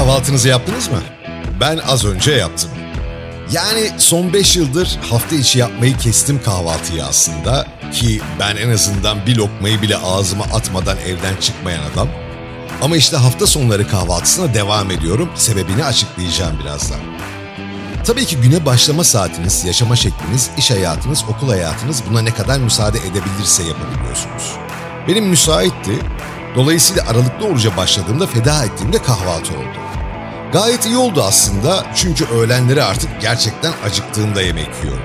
kahvaltınızı yaptınız mı? Ben az önce yaptım. Yani son 5 yıldır hafta içi yapmayı kestim kahvaltıyı aslında ki ben en azından bir lokmayı bile ağzıma atmadan evden çıkmayan adam. Ama işte hafta sonları kahvaltısına devam ediyorum. Sebebini açıklayacağım birazdan. Tabii ki güne başlama saatiniz, yaşama şekliniz, iş hayatınız, okul hayatınız buna ne kadar müsaade edebilirse yapabiliyorsunuz. Benim müsaitti. Dolayısıyla aralıklı oruca başladığımda feda ettiğimde kahvaltı oldu. Gayet iyi oldu aslında çünkü öğlenleri artık gerçekten acıktığımda yemek yiyorum.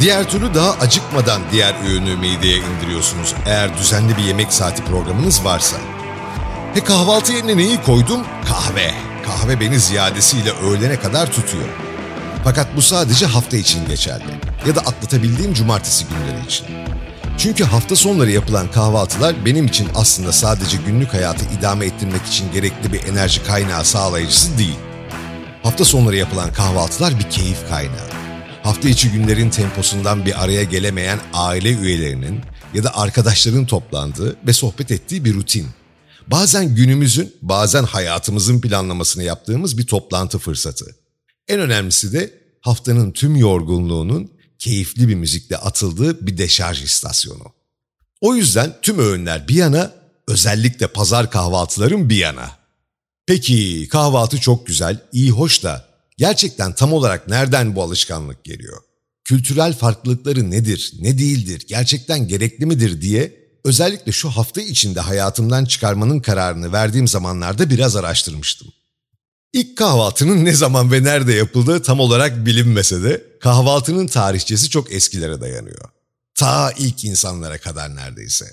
Diğer türlü daha acıkmadan diğer öğünü mideye indiriyorsunuz eğer düzenli bir yemek saati programınız varsa. Ve kahvaltı yerine neyi koydum? Kahve. Kahve beni ziyadesiyle öğlene kadar tutuyor. Fakat bu sadece hafta için geçerli ya da atlatabildiğim cumartesi günleri için. Çünkü hafta sonları yapılan kahvaltılar benim için aslında sadece günlük hayatı idame ettirmek için gerekli bir enerji kaynağı sağlayıcısı değil. Hafta sonları yapılan kahvaltılar bir keyif kaynağı. Hafta içi günlerin temposundan bir araya gelemeyen aile üyelerinin ya da arkadaşların toplandığı ve sohbet ettiği bir rutin. Bazen günümüzün, bazen hayatımızın planlamasını yaptığımız bir toplantı fırsatı. En önemlisi de haftanın tüm yorgunluğunun keyifli bir müzikle atıldığı bir deşarj istasyonu. O yüzden tüm öğünler bir yana, özellikle pazar kahvaltıların bir yana. Peki kahvaltı çok güzel, iyi hoş da gerçekten tam olarak nereden bu alışkanlık geliyor? Kültürel farklılıkları nedir, ne değildir, gerçekten gerekli midir diye özellikle şu hafta içinde hayatımdan çıkarmanın kararını verdiğim zamanlarda biraz araştırmıştım. İlk kahvaltının ne zaman ve nerede yapıldığı tam olarak bilinmese de kahvaltının tarihçesi çok eskilere dayanıyor. Ta ilk insanlara kadar neredeyse.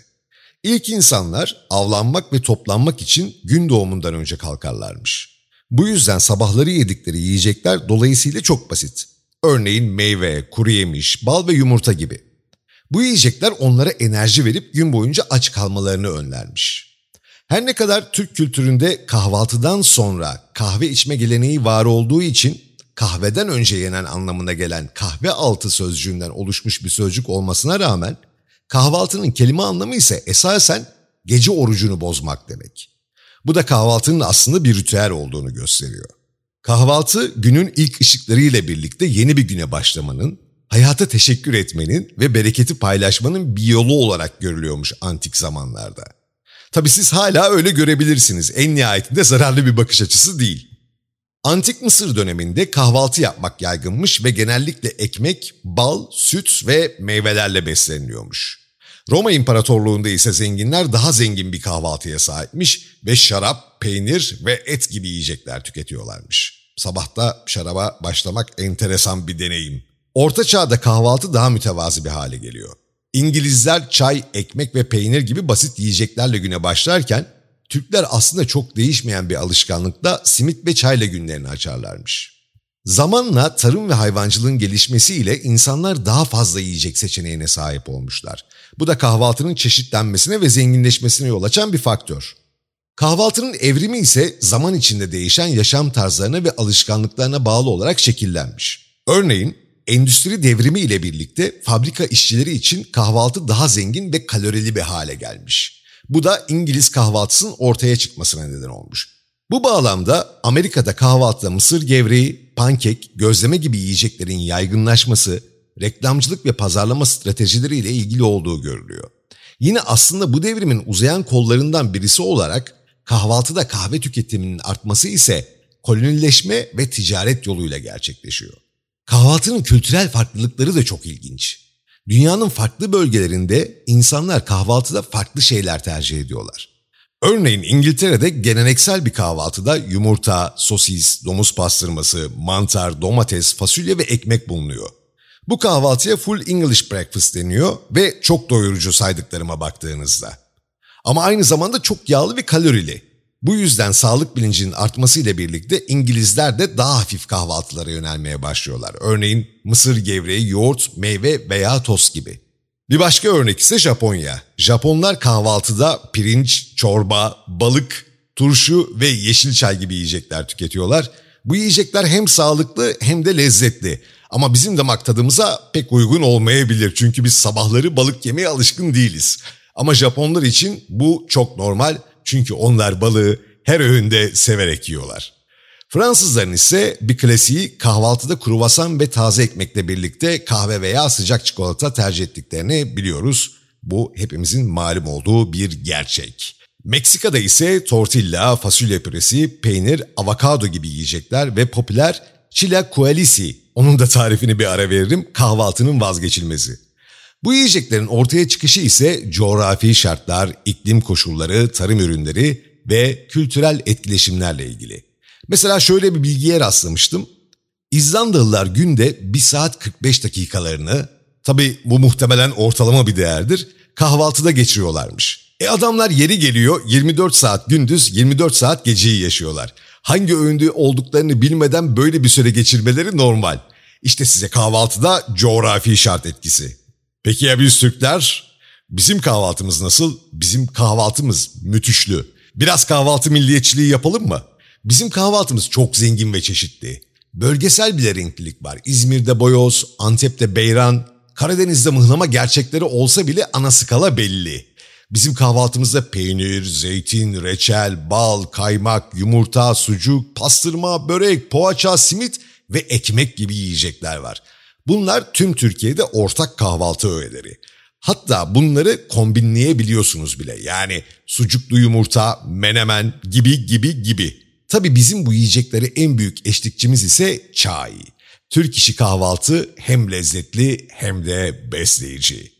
İlk insanlar avlanmak ve toplanmak için gün doğumundan önce kalkarlarmış. Bu yüzden sabahları yedikleri yiyecekler dolayısıyla çok basit. Örneğin meyve, kuru yemiş, bal ve yumurta gibi. Bu yiyecekler onlara enerji verip gün boyunca aç kalmalarını önlermiş. Her ne kadar Türk kültüründe kahvaltıdan sonra kahve içme geleneği var olduğu için kahveden önce yenen anlamına gelen kahve altı sözcüğünden oluşmuş bir sözcük olmasına rağmen kahvaltının kelime anlamı ise esasen gece orucunu bozmak demek. Bu da kahvaltının aslında bir ritüel olduğunu gösteriyor. Kahvaltı günün ilk ışıklarıyla birlikte yeni bir güne başlamanın, hayata teşekkür etmenin ve bereketi paylaşmanın bir yolu olarak görülüyormuş antik zamanlarda. Tabi siz hala öyle görebilirsiniz. En nihayetinde zararlı bir bakış açısı değil. Antik Mısır döneminde kahvaltı yapmak yaygınmış ve genellikle ekmek, bal, süt ve meyvelerle besleniliyormuş. Roma İmparatorluğu'nda ise zenginler daha zengin bir kahvaltıya sahipmiş ve şarap, peynir ve et gibi yiyecekler tüketiyorlarmış. Sabahta şaraba başlamak enteresan bir deneyim. Orta çağda kahvaltı daha mütevazi bir hale geliyor. İngilizler çay, ekmek ve peynir gibi basit yiyeceklerle güne başlarken Türkler aslında çok değişmeyen bir alışkanlıkla simit ve çayla günlerini açarlarmış. Zamanla tarım ve hayvancılığın gelişmesiyle insanlar daha fazla yiyecek seçeneğine sahip olmuşlar. Bu da kahvaltının çeşitlenmesine ve zenginleşmesine yol açan bir faktör. Kahvaltının evrimi ise zaman içinde değişen yaşam tarzlarına ve alışkanlıklarına bağlı olarak şekillenmiş. Örneğin endüstri devrimi ile birlikte fabrika işçileri için kahvaltı daha zengin ve kalorili bir hale gelmiş. Bu da İngiliz kahvaltısının ortaya çıkmasına neden olmuş. Bu bağlamda Amerika'da kahvaltıda mısır gevreği, pankek, gözleme gibi yiyeceklerin yaygınlaşması, reklamcılık ve pazarlama stratejileriyle ilgili olduğu görülüyor. Yine aslında bu devrimin uzayan kollarından birisi olarak kahvaltıda kahve tüketiminin artması ise kolonileşme ve ticaret yoluyla gerçekleşiyor. Kahvaltının kültürel farklılıkları da çok ilginç. Dünyanın farklı bölgelerinde insanlar kahvaltıda farklı şeyler tercih ediyorlar. Örneğin İngiltere'de geleneksel bir kahvaltıda yumurta, sosis, domuz pastırması, mantar, domates, fasulye ve ekmek bulunuyor. Bu kahvaltıya full English breakfast deniyor ve çok doyurucu saydıklarıma baktığınızda. Ama aynı zamanda çok yağlı ve kalorili. Bu yüzden sağlık bilincinin artmasıyla birlikte İngilizler de daha hafif kahvaltılara yönelmeye başlıyorlar. Örneğin mısır gevreği, yoğurt, meyve veya tost gibi. Bir başka örnek ise Japonya. Japonlar kahvaltıda pirinç, çorba, balık, turşu ve yeşil çay gibi yiyecekler tüketiyorlar. Bu yiyecekler hem sağlıklı hem de lezzetli. Ama bizim damak tadımıza pek uygun olmayabilir çünkü biz sabahları balık yemeye alışkın değiliz. Ama Japonlar için bu çok normal çünkü onlar balığı her öğünde severek yiyorlar. Fransızların ise bir klasiği kahvaltıda kruvasan ve taze ekmekle birlikte kahve veya sıcak çikolata tercih ettiklerini biliyoruz. Bu hepimizin malum olduğu bir gerçek. Meksika'da ise tortilla, fasulye püresi, peynir, avokado gibi yiyecekler ve popüler chilaquiles, onun da tarifini bir ara veririm, kahvaltının vazgeçilmezi. Bu yiyeceklerin ortaya çıkışı ise coğrafi şartlar, iklim koşulları, tarım ürünleri ve kültürel etkileşimlerle ilgili. Mesela şöyle bir bilgiye rastlamıştım. İzlandalılar günde 1 saat 45 dakikalarını, tabi bu muhtemelen ortalama bir değerdir, kahvaltıda geçiriyorlarmış. E adamlar yeri geliyor 24 saat gündüz 24 saat geceyi yaşıyorlar. Hangi öğünde olduklarını bilmeden böyle bir süre geçirmeleri normal. İşte size kahvaltıda coğrafi şart etkisi. Peki ya biz Türkler? Bizim kahvaltımız nasıl? Bizim kahvaltımız müthişlü. Biraz kahvaltı milliyetçiliği yapalım mı? Bizim kahvaltımız çok zengin ve çeşitli. Bölgesel bir renklilik var. İzmir'de boyoz, Antep'te beyran, Karadeniz'de mıhlama gerçekleri olsa bile ana skala belli. Bizim kahvaltımızda peynir, zeytin, reçel, bal, kaymak, yumurta, sucuk, pastırma, börek, poğaça, simit ve ekmek gibi yiyecekler var. Bunlar tüm Türkiye'de ortak kahvaltı öğeleri. Hatta bunları kombinleyebiliyorsunuz bile. Yani sucuklu yumurta, menemen gibi gibi gibi. Tabii bizim bu yiyecekleri en büyük eşlikçimiz ise çay. Türk işi kahvaltı hem lezzetli hem de besleyici.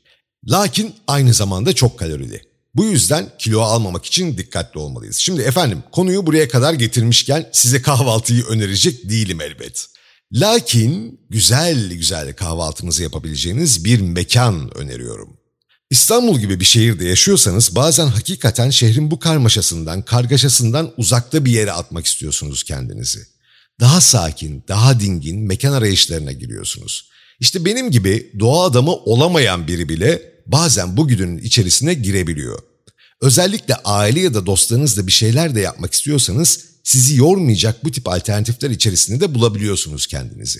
Lakin aynı zamanda çok kalorili. Bu yüzden kilo almamak için dikkatli olmalıyız. Şimdi efendim konuyu buraya kadar getirmişken size kahvaltıyı önerecek değilim elbet. Lakin güzel güzel kahvaltınızı yapabileceğiniz bir mekan öneriyorum. İstanbul gibi bir şehirde yaşıyorsanız bazen hakikaten şehrin bu karmaşasından, kargaşasından uzakta bir yere atmak istiyorsunuz kendinizi. Daha sakin, daha dingin mekan arayışlarına giriyorsunuz. İşte benim gibi doğa adamı olamayan biri bile bazen bu güdünün içerisine girebiliyor. Özellikle aile ya da dostlarınızla bir şeyler de yapmak istiyorsanız sizi yormayacak bu tip alternatifler içerisinde de bulabiliyorsunuz kendinizi.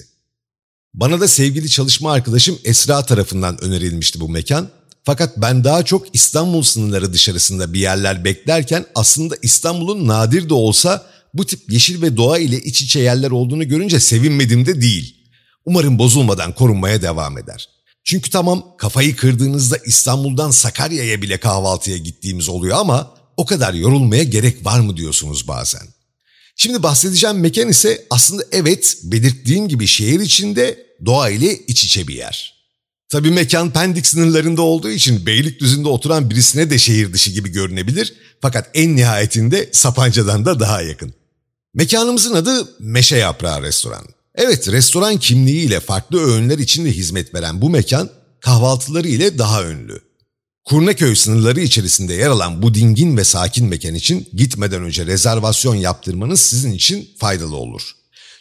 Bana da sevgili çalışma arkadaşım Esra tarafından önerilmişti bu mekan. Fakat ben daha çok İstanbul sınırları dışarısında bir yerler beklerken aslında İstanbul'un nadir de olsa bu tip yeşil ve doğa ile iç içe yerler olduğunu görünce sevinmedim de değil. Umarım bozulmadan korunmaya devam eder. Çünkü tamam kafayı kırdığınızda İstanbul'dan Sakarya'ya bile kahvaltıya gittiğimiz oluyor ama o kadar yorulmaya gerek var mı diyorsunuz bazen. Şimdi bahsedeceğim mekan ise aslında evet belirttiğim gibi şehir içinde doğa ile iç içe bir yer. Tabii mekan Pendik sınırlarında olduğu için Beylikdüzü'nde oturan birisine de şehir dışı gibi görünebilir. Fakat en nihayetinde Sapanca'dan da daha yakın. Mekanımızın adı Meşe Yaprağı Restoran. Evet restoran kimliğiyle farklı öğünler içinde hizmet veren bu mekan kahvaltıları ile daha ünlü. Kurnaköy sınırları içerisinde yer alan bu dingin ve sakin mekan için gitmeden önce rezervasyon yaptırmanız sizin için faydalı olur.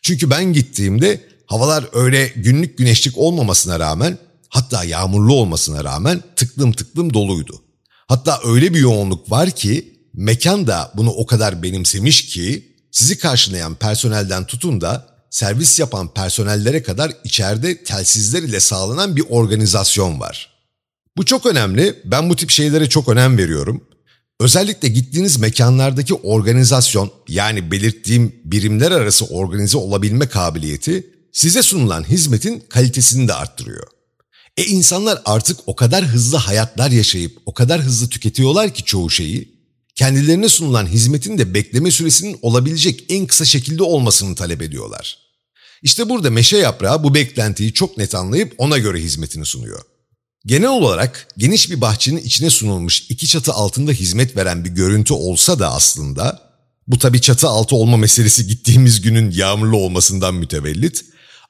Çünkü ben gittiğimde havalar öyle günlük güneşlik olmamasına rağmen hatta yağmurlu olmasına rağmen tıklım tıklım doluydu. Hatta öyle bir yoğunluk var ki mekan da bunu o kadar benimsemiş ki sizi karşılayan personelden tutun da servis yapan personellere kadar içeride telsizler ile sağlanan bir organizasyon var. Bu çok önemli. Ben bu tip şeylere çok önem veriyorum. Özellikle gittiğiniz mekanlardaki organizasyon yani belirttiğim birimler arası organize olabilme kabiliyeti size sunulan hizmetin kalitesini de arttırıyor. E insanlar artık o kadar hızlı hayatlar yaşayıp o kadar hızlı tüketiyorlar ki çoğu şeyi kendilerine sunulan hizmetin de bekleme süresinin olabilecek en kısa şekilde olmasını talep ediyorlar. İşte burada meşe yaprağı bu beklentiyi çok net anlayıp ona göre hizmetini sunuyor. Genel olarak geniş bir bahçenin içine sunulmuş iki çatı altında hizmet veren bir görüntü olsa da aslında, bu tabi çatı altı olma meselesi gittiğimiz günün yağmurlu olmasından mütevellit,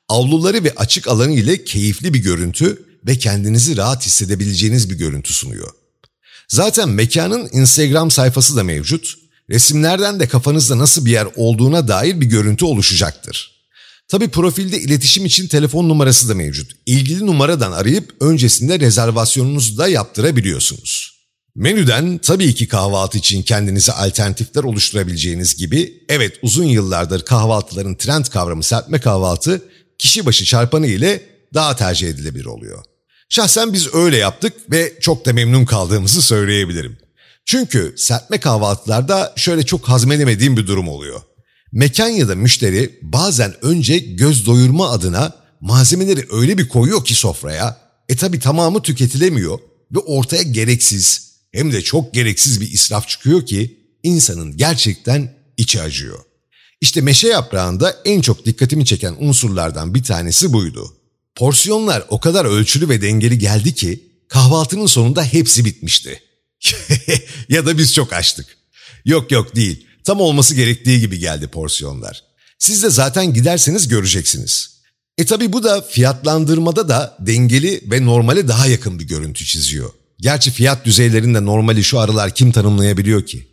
avluları ve açık alanı ile keyifli bir görüntü ve kendinizi rahat hissedebileceğiniz bir görüntü sunuyor. Zaten mekanın Instagram sayfası da mevcut. Resimlerden de kafanızda nasıl bir yer olduğuna dair bir görüntü oluşacaktır. Tabi profilde iletişim için telefon numarası da mevcut. İlgili numaradan arayıp öncesinde rezervasyonunuzu da yaptırabiliyorsunuz. Menüden tabii ki kahvaltı için kendinize alternatifler oluşturabileceğiniz gibi evet uzun yıllardır kahvaltıların trend kavramı serpme kahvaltı kişi başı çarpanı ile daha tercih edilebilir oluyor. Şahsen biz öyle yaptık ve çok da memnun kaldığımızı söyleyebilirim. Çünkü serpme kahvaltılarda şöyle çok hazmedemediğim bir durum oluyor. Mekan ya da müşteri bazen önce göz doyurma adına malzemeleri öyle bir koyuyor ki sofraya, e tabi tamamı tüketilemiyor ve ortaya gereksiz hem de çok gereksiz bir israf çıkıyor ki insanın gerçekten içi acıyor. İşte meşe yaprağında en çok dikkatimi çeken unsurlardan bir tanesi buydu. Porsiyonlar o kadar ölçülü ve dengeli geldi ki kahvaltının sonunda hepsi bitmişti. ya da biz çok açtık. Yok yok değil. Tam olması gerektiği gibi geldi porsiyonlar. Siz de zaten giderseniz göreceksiniz. E tabi bu da fiyatlandırmada da dengeli ve normale daha yakın bir görüntü çiziyor. Gerçi fiyat düzeylerinde normali şu aralar kim tanımlayabiliyor ki?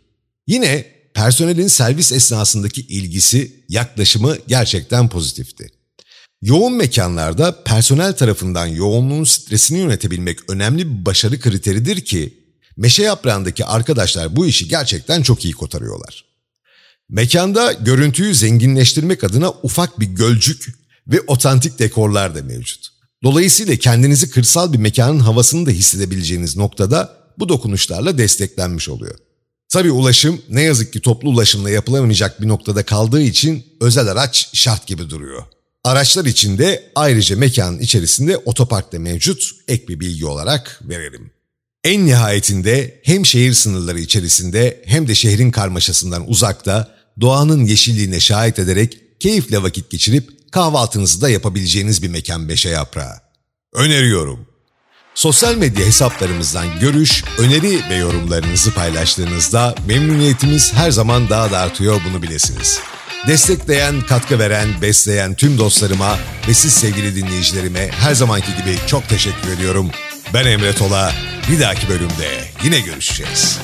Yine personelin servis esnasındaki ilgisi, yaklaşımı gerçekten pozitifti. Yoğun mekanlarda personel tarafından yoğunluğun stresini yönetebilmek önemli bir başarı kriteridir ki meşe yaprağındaki arkadaşlar bu işi gerçekten çok iyi kotarıyorlar. Mekanda görüntüyü zenginleştirmek adına ufak bir gölcük ve otantik dekorlar da mevcut. Dolayısıyla kendinizi kırsal bir mekanın havasını da hissedebileceğiniz noktada bu dokunuşlarla desteklenmiş oluyor. Tabii ulaşım ne yazık ki toplu ulaşımla yapılamayacak bir noktada kaldığı için özel araç şart gibi duruyor. Araçlar için de ayrıca mekanın içerisinde otopark da mevcut ek bir bilgi olarak verelim. En nihayetinde hem şehir sınırları içerisinde hem de şehrin karmaşasından uzakta doğanın yeşilliğine şahit ederek keyifle vakit geçirip kahvaltınızı da yapabileceğiniz bir mekan Beşe Yaprağı. Öneriyorum. Sosyal medya hesaplarımızdan görüş, öneri ve yorumlarınızı paylaştığınızda memnuniyetimiz her zaman daha da artıyor bunu bilesiniz. Destekleyen, katkı veren, besleyen tüm dostlarıma ve siz sevgili dinleyicilerime her zamanki gibi çok teşekkür ediyorum. Ben Emre Tola. Bir dahaki bölümde yine görüşeceğiz.